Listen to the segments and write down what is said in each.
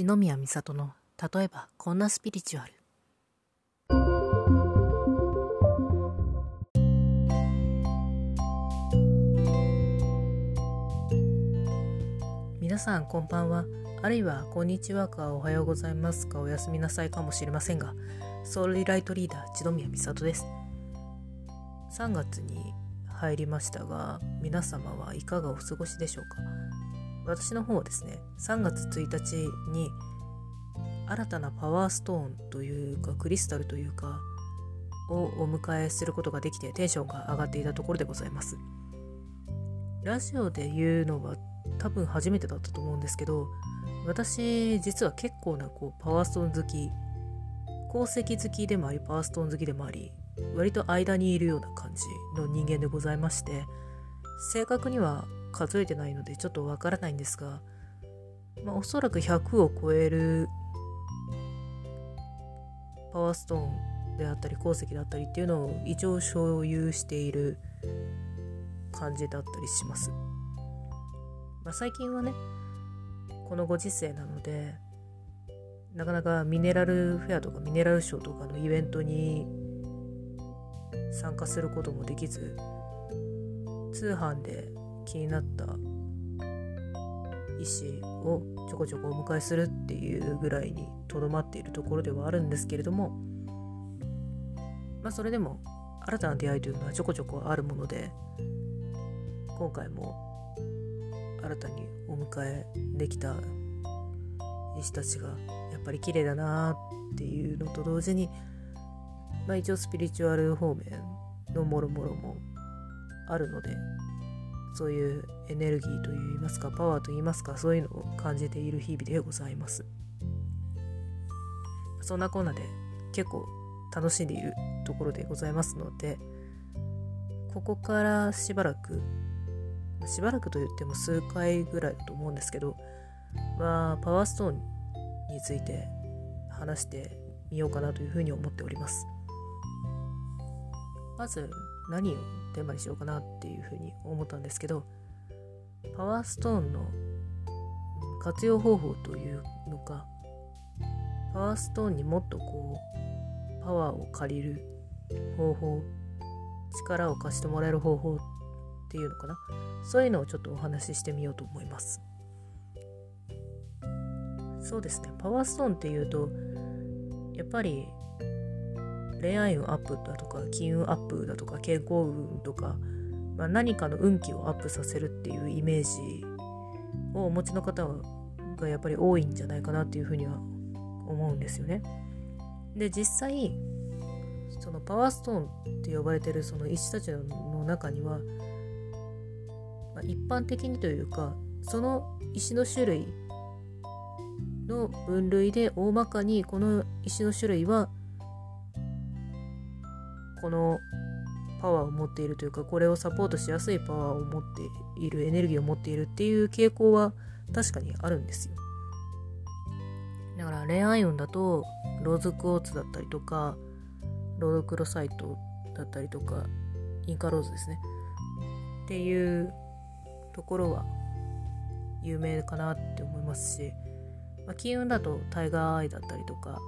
一宮美里の例えばこんなスピリチュアル。皆さんこんばんは。あるいはこんにちはかおはようございますかおやすみなさいかもしれませんがソウルリライトリーダー千宮美里です。3月に入りましたが皆様はいかがお過ごしでしょうか？私の方はですね3月1日に新たなパワーストーンというかクリスタルというかをお迎えすることができてテンションが上がっていたところでございます。ラジオで言うのは多分初めてだったと思うんですけど私実は結構なこうパワーストーン好き鉱石好きでもありパワーストーン好きでもあり割と間にいるような感じの人間でございまして正確には数えてないのでちょっとわからないんですが、まあ、おそらく100を超えるパワーストーンであったり鉱石であったりっていうのを一応所有している感じだったりします。まあ、最近はねこのご時世なのでなかなかミネラルフェアとかミネラルショーとかのイベントに参加することもできず通販で気になった石をちょこちょこお迎えするっていうぐらいにとどまっているところではあるんですけれどもまあそれでも新たな出会いというのはちょこちょこあるもので今回も新たにお迎えできた石たちがやっぱり綺麗だなっていうのと同時にまあ一応スピリチュアル方面のもろもろもあるのでそういうエネルギーといいますかパワーといいますかそういうのを感じている日々でございます。そんなコーナーで結構楽しんでいるところでございますのでここからしばらくしばらくと言っても数回ぐらいだと思うんですけどまあパワーストーンについて話してみようかなというふうに思っております。まず何をテーマにしようかなっていうふうに思ったんですけどパワーストーンの活用方法というのかパワーストーンにもっとこうパワーを借りる方法力を貸してもらえる方法っていうのかな。そういうのをちょっとお話ししてみようと思います。そうですね。パワーストーンっていうとやっぱり恋愛運アップだとか金運アップだとか健康運とか、まあ、何かの運気をアップさせるっていうイメージをお持ちの方がやっぱり多いんじゃないかなっていうふうには思うんですよね。で実際そのパワーストーンって呼ばれてるその石たちの中には、まあ、一般的にというかその石の種類の分類で大まかにこの石の種類はこのパワーを持っているというかこれをサポートしやすいパワーを持っているエネルギーを持っているっていう傾向は確かにあるんですよ。だから恋愛運だとローズクォーツだったりとかロードクロサイトだったりとかインカローズですね。っていうところは有名かなって思いますし、まあ、金運だとタイガーアイだったりとか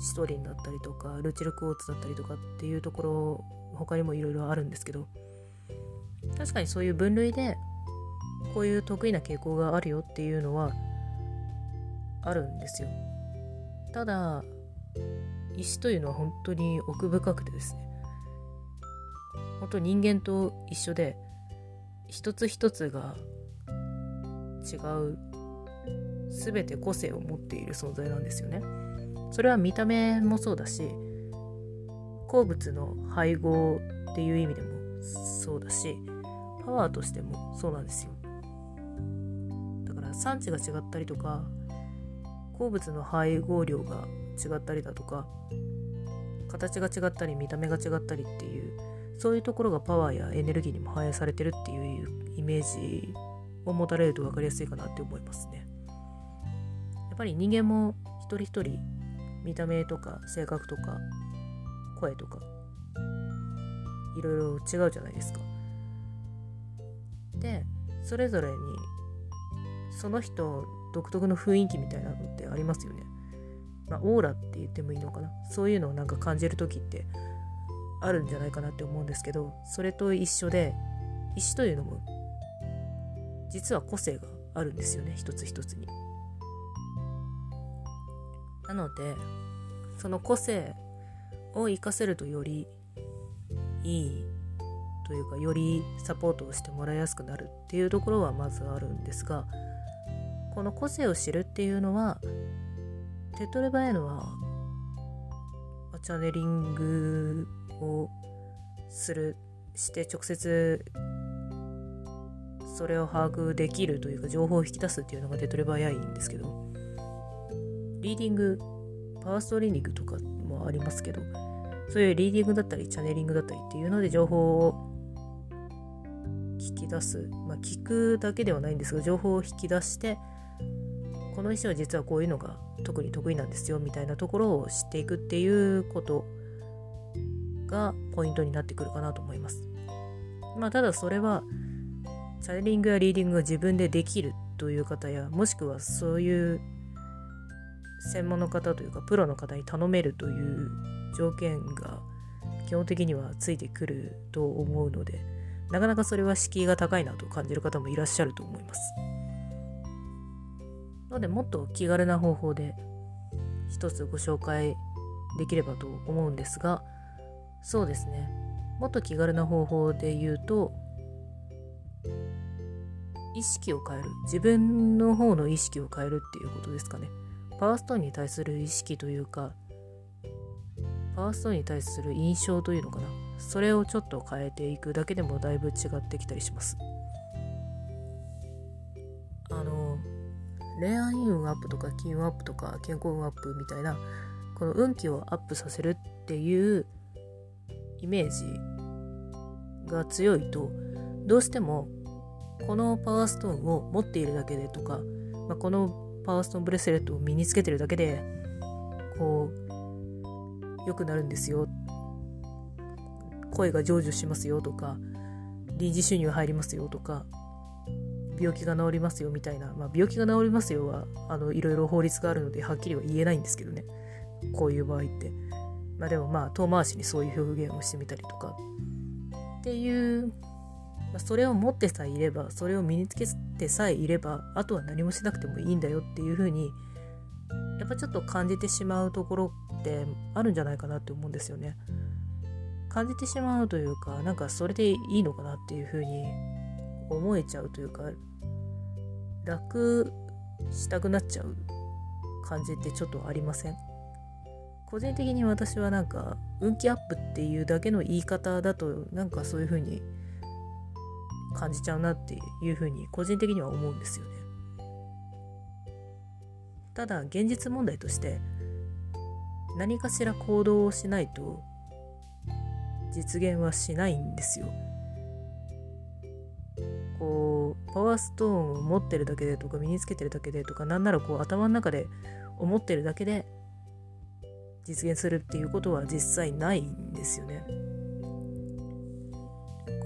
シトリンだったりとかルチルクォーツだったりとかっていうところ他にもいろいろあるんですけど確かにそういう分類でこういう得意な傾向があるよっていうのはあるんですよただ石というのは本当に奥深くてですね本当人間と一緒で一つ一つが違う全て個性を持っている存在なんですよね。それは見た目もそうだし鉱物の配合っていう意味でもそうだしパワーとしてもそうなんですよ。だから産地が違ったりとか鉱物の配合量が違ったりだとか形が違ったり見た目が違ったりっていうそういうところがパワーやエネルギーにも反映されてるっていうイメージを持たれると分かりやすいかなって思いますね。やっぱり人間も一人一人見た目とか性格とか声とかいろいろ違うじゃないですか。でそれぞれにその人独特の雰囲気みたいなのってありますよね。まあ、オーラって言ってもいいのかなそういうのをなんか感じる時ってあるんじゃないかなって思うんですけどそれと一緒で石というのも実は個性があるんですよね一つ一つに。なのでその個性を活かせるとよりいいというかよりサポートをしてもらいやすくなるっていうところはまずあるんですがこの個性を知るっていうのは手っ取り早いのはチャネリングをするして直接それを把握できるというか情報を引き出すっていうのが手っ取り早いんですけどリーディングパワーストリーディングとかもありますけどそういうリーディングだったりチャネリングだったりっていうので情報を聞き出すまあ聞くだけではないんですが情報を引き出してこの石は実はこういうのが特に得意なんですよみたいなところを知っていくっていうことがポイントになってくるかなと思います。まあただそれはチャネリングやリーディングが自分でできるという方やもしくはそういう専門の方というかプロの方に頼めるという条件が基本的にはついてくると思うのでなかなかそれは敷居が高いなと感じる方もいらっしゃると思います。のでもっと気軽な方法で一つご紹介できればと思うんですがそうですね。もっと気軽な方法で言うと意識を変える。自分の方の意識を変えるっていうことですかね。パワーストーンに対する意識というかパワーストーンに対する印象というのかな。それをちょっと変えていくだけでもだいぶ違ってきたりします。あの恋愛運アップとか金運アップとか健康運アップみたいなこの運気をアップさせるっていうイメージが強いとどうしてもこのパワーストーンを持っているだけでとか、まあ、このパワーストンブレスレットを身につけてるだけでこう良くなるんですよ。声が成就しますよとか臨時収入入りますよとか病気が治りますよみたいな、まあ、病気が治りますよはあのいろいろ法律があるのではっきりは言えないんですけどね。こういう場合って。まあでもまあ遠回しにそういう表現をしてみたりとか。っていう、それを持ってさえいればそれを身につけてさえいればあとは何もしなくてもいいんだよっていうふうにやっぱちょっと感じてしまうところってあるんじゃないかなって思うんですよね。感じてしまうというかなんかそれでいいのかなっていうふうに思えちゃうというか楽したくなっちゃう感じってちょっとありません？個人的に私はなんか運気アップっていうだけの言い方だとなんかそういう風に感じちゃうなっていう風に個人的には思うんですよねただ現実問題として何かしら行動をしないと実現はしないんですよこうパワーストーンを持ってるだけでとか身につけてるだけでとかなんならこう頭の中で思ってるだけで実現するっていうことは実際ないんですよね。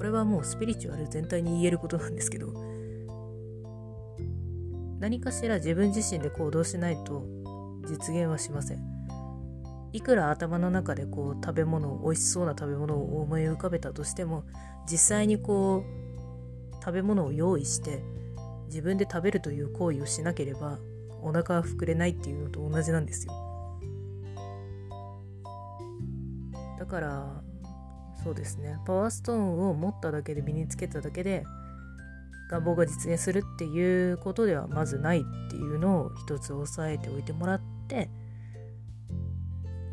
これはもうスピリチュアル全体に言えることなんですけど何かしら自分自身で行動しないと実現はしません。いくら頭の中でこう食べ物を美味しそうな食べ物を思い浮かべたとしても実際にこう食べ物を用意して自分で食べるという行為をしなければお腹は膨れないっていうのと同じなんですよだからそうですねパワーストーンを持っただけで身につけただけで願望が実現するっていうことではまずないっていうのを一つ押さえておいてもらって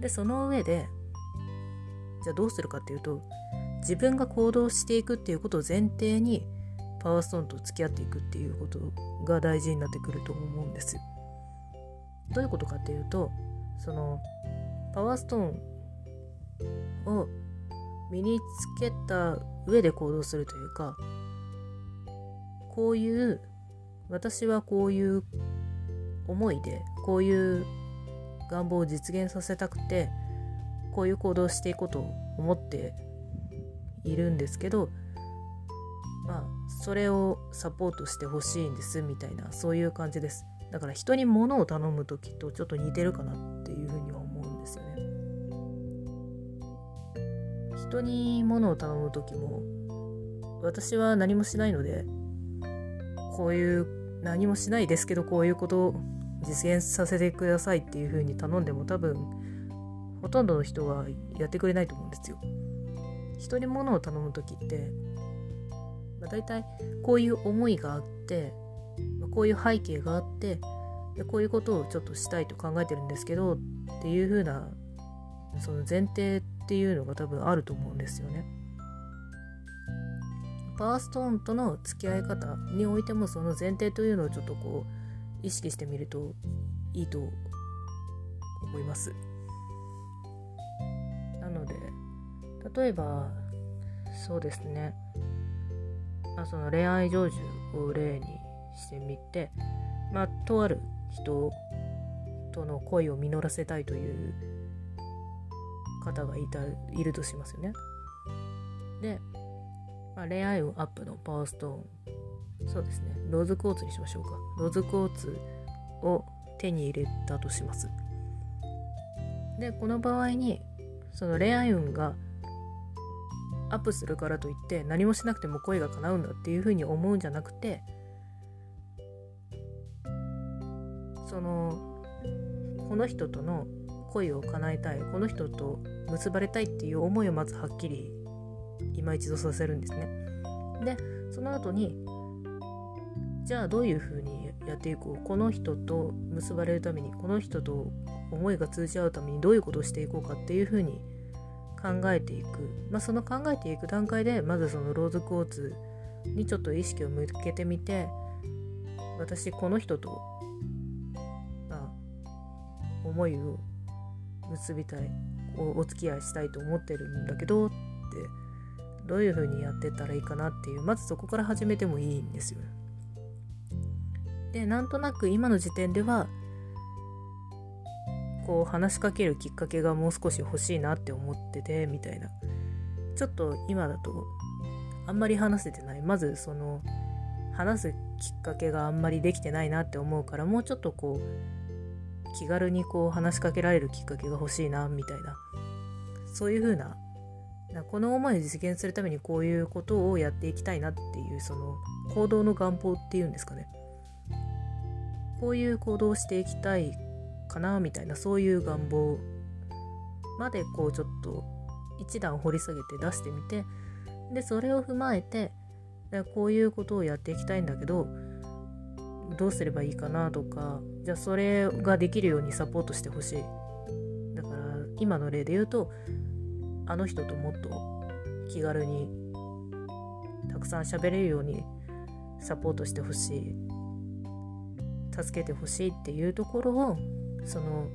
でその上でじゃあどうするかっていうと自分が行動していくっていうことを前提にパワーストーンと付き合っていくっていうことが大事になってくると思うんです。どういうことかっていうとそのパワーストーンを身につけた上で行動するというかこういう私はこういう思いでこういう願望を実現させたくてこういう行動をしていこうと思っているんですけどまあそれをサポートしてほしいんですみたいなそういう感じです。だから人に物を頼む時とちょっと似てるかな人に物を頼む時も私は何もしないのでこういう何もしないですけどこういうことを実現させてくださいっていうふうに頼んでも多分ほとんどの人はやってくれないと思うんですよ。人に物を頼む時って、まあ、大体こういう思いがあってまこういう背景があってでこういうことをちょっとしたいと考えてるんですけどっていう風なその前提っていうのが多分あると思うんですよね。パワーストーンとの付き合い方においてもその前提というのをちょっとこう意識してみるといいと思います。なので例えばそうですね、まあ、その恋愛成就を例にしてみて、まあ、とある人との恋を実らせたいという方がいたいるとしますよね。で、まあ、恋愛運アップのパワーストーンそうですね。ローズクォーツにしましょうか。ローズクォーツを手に入れたとします。でこの場合にその恋愛運がアップするからといって何もしなくても恋が叶うんだっていうふうに思うんじゃなくてそのこの人との恋を叶えたいこの人と結ばれたいっていう思いをまずはっきり今一度させるんですね。でその後にじゃあどういうふうにやっていこうこの人と結ばれるためにこの人と思いが通じ合うためにどういうことをしていこうかっていうふうに考えていく、まあ、その考えていく段階でまずそのローズクォーツにちょっと意識を向けてみて私この人と、まあ、思いを結びたいおお付き合いしたいと思ってるんだけどってどういう風にやってったらいいかなっていうまずそこから始めてもいいんですよ。でなんとなく今の時点ではこう話しかけるきっかけがもう少し欲しいなって思っててみたいなちょっと今だとあんまり話せてないまずその話すきっかけがあんまりできてないなって思うからもうちょっとこう気軽にこう話しかけられるきっかけが欲しいなみたいな。そういう風なこの思いを実現するためにこういうことをやっていきたいなっていうその行動の願望っていうんですかね。こういう行動をしていきたいかなみたいなそういう願望までこうちょっと一段掘り下げて出してみてでそれを踏まえてこういうことをやっていきたいんだけどどうすればいいかなとかじゃあそれができるようにサポートしてほしい。だから今の例で言うとあの人ともっと気軽にたくさん喋れるようにサポートしてほしい。助けてほしいっていうところをその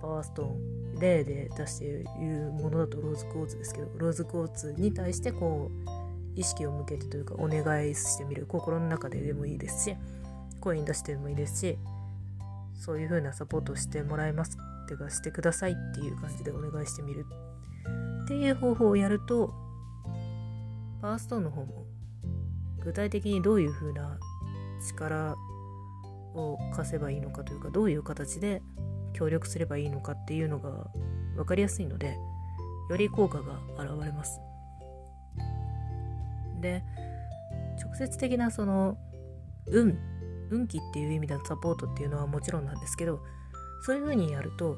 パワーストーン例で出しているものだとローズクォーツですけどローズクォーツに対してこう意識を向けてというかお願いしてみる心の中ででもいいですし声に出してでもいいですしそういう風なサポートしてもらいますってかしてくださいっていう感じでお願いしてみるっていう方法をやるとパワーストーンの方も具体的にどういう風な力を貸せばいいのかというかどういう形で協力すればいいのかっていうのが分かりやすいのでより効果が現れます。で直接的なその運運気っていう意味でのサポートっていうのはもちろんなんですけどそういうふうにやると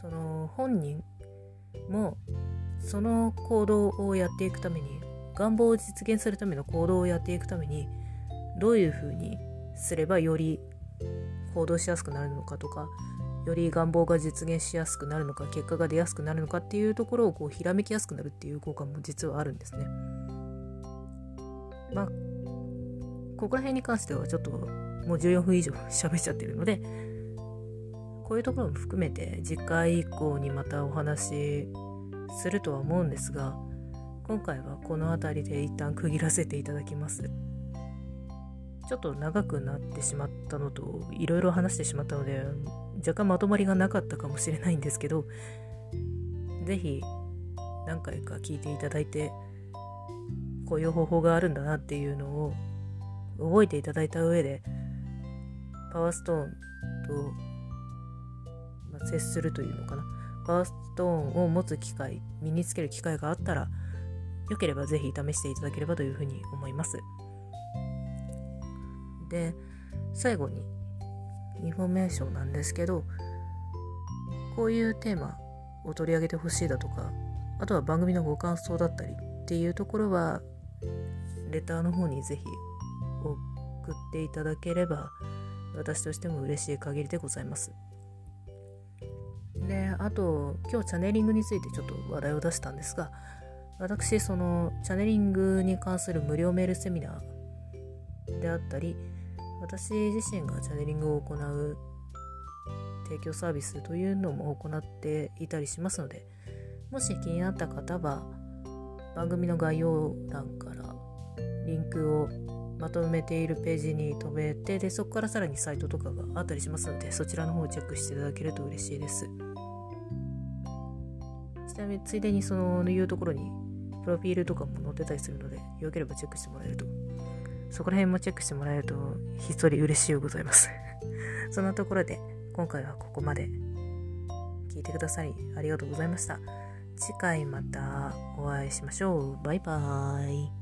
その本人もその行動をやっていくために願望を実現するための行動をやっていくためにどういうふうにすればより行動しやすくなるのかとかより願望が実現しやすくなるのか結果が出やすくなるのかっていうところをこうひらめきやすくなるっていう効果も実はあるんですね。まあここら辺に関してはちょっともう14分以上喋っちゃってるのでこういうところも含めて次回以降にまたお話しするとは思うんですが今回はこの辺りで一旦区切らせていただきます。ちょっと長くなってしまったのといろいろ話してしまったので若干まとまりがなかったかもしれないんですけど是非何回か聞いていただいてこういう方法があるんだなっていうのを覚えていただいた上でパワーストーンと、まあ、接するというのかな。パワーストーンを持つ機会身につける機会があったらよければぜひ試していただければというふうに思います。で最後にインフォメーションなんですけどこういうテーマを取り上げてほしいだとかあとは番組のご感想だったりっていうところはレターの方にぜひ送っていただければ私としても嬉しい限りでございます。で、あと今日チャネリングについてちょっと話題を出したんですが私そのチャネリングに関する無料メールセミナーであったり私自身がチャネリングを行う提供サービスというのも行っていたりしますのでもし気になった方は番組の概要欄からリンクをまとめているページに飛べてでそこからさらにサイトとかがあったりしますのでそちらの方をチェックしていただけると嬉しいです。ちなみについでにそのいうところにプロフィールとかも載ってたりするのでよければチェックしてもらえると。そこら辺もチェックしてもらえるとひっそり嬉しいございます。そんなところで今回はここまで聞いてくださりありがとうございました。次回またお会いしましょう。バイバーイ。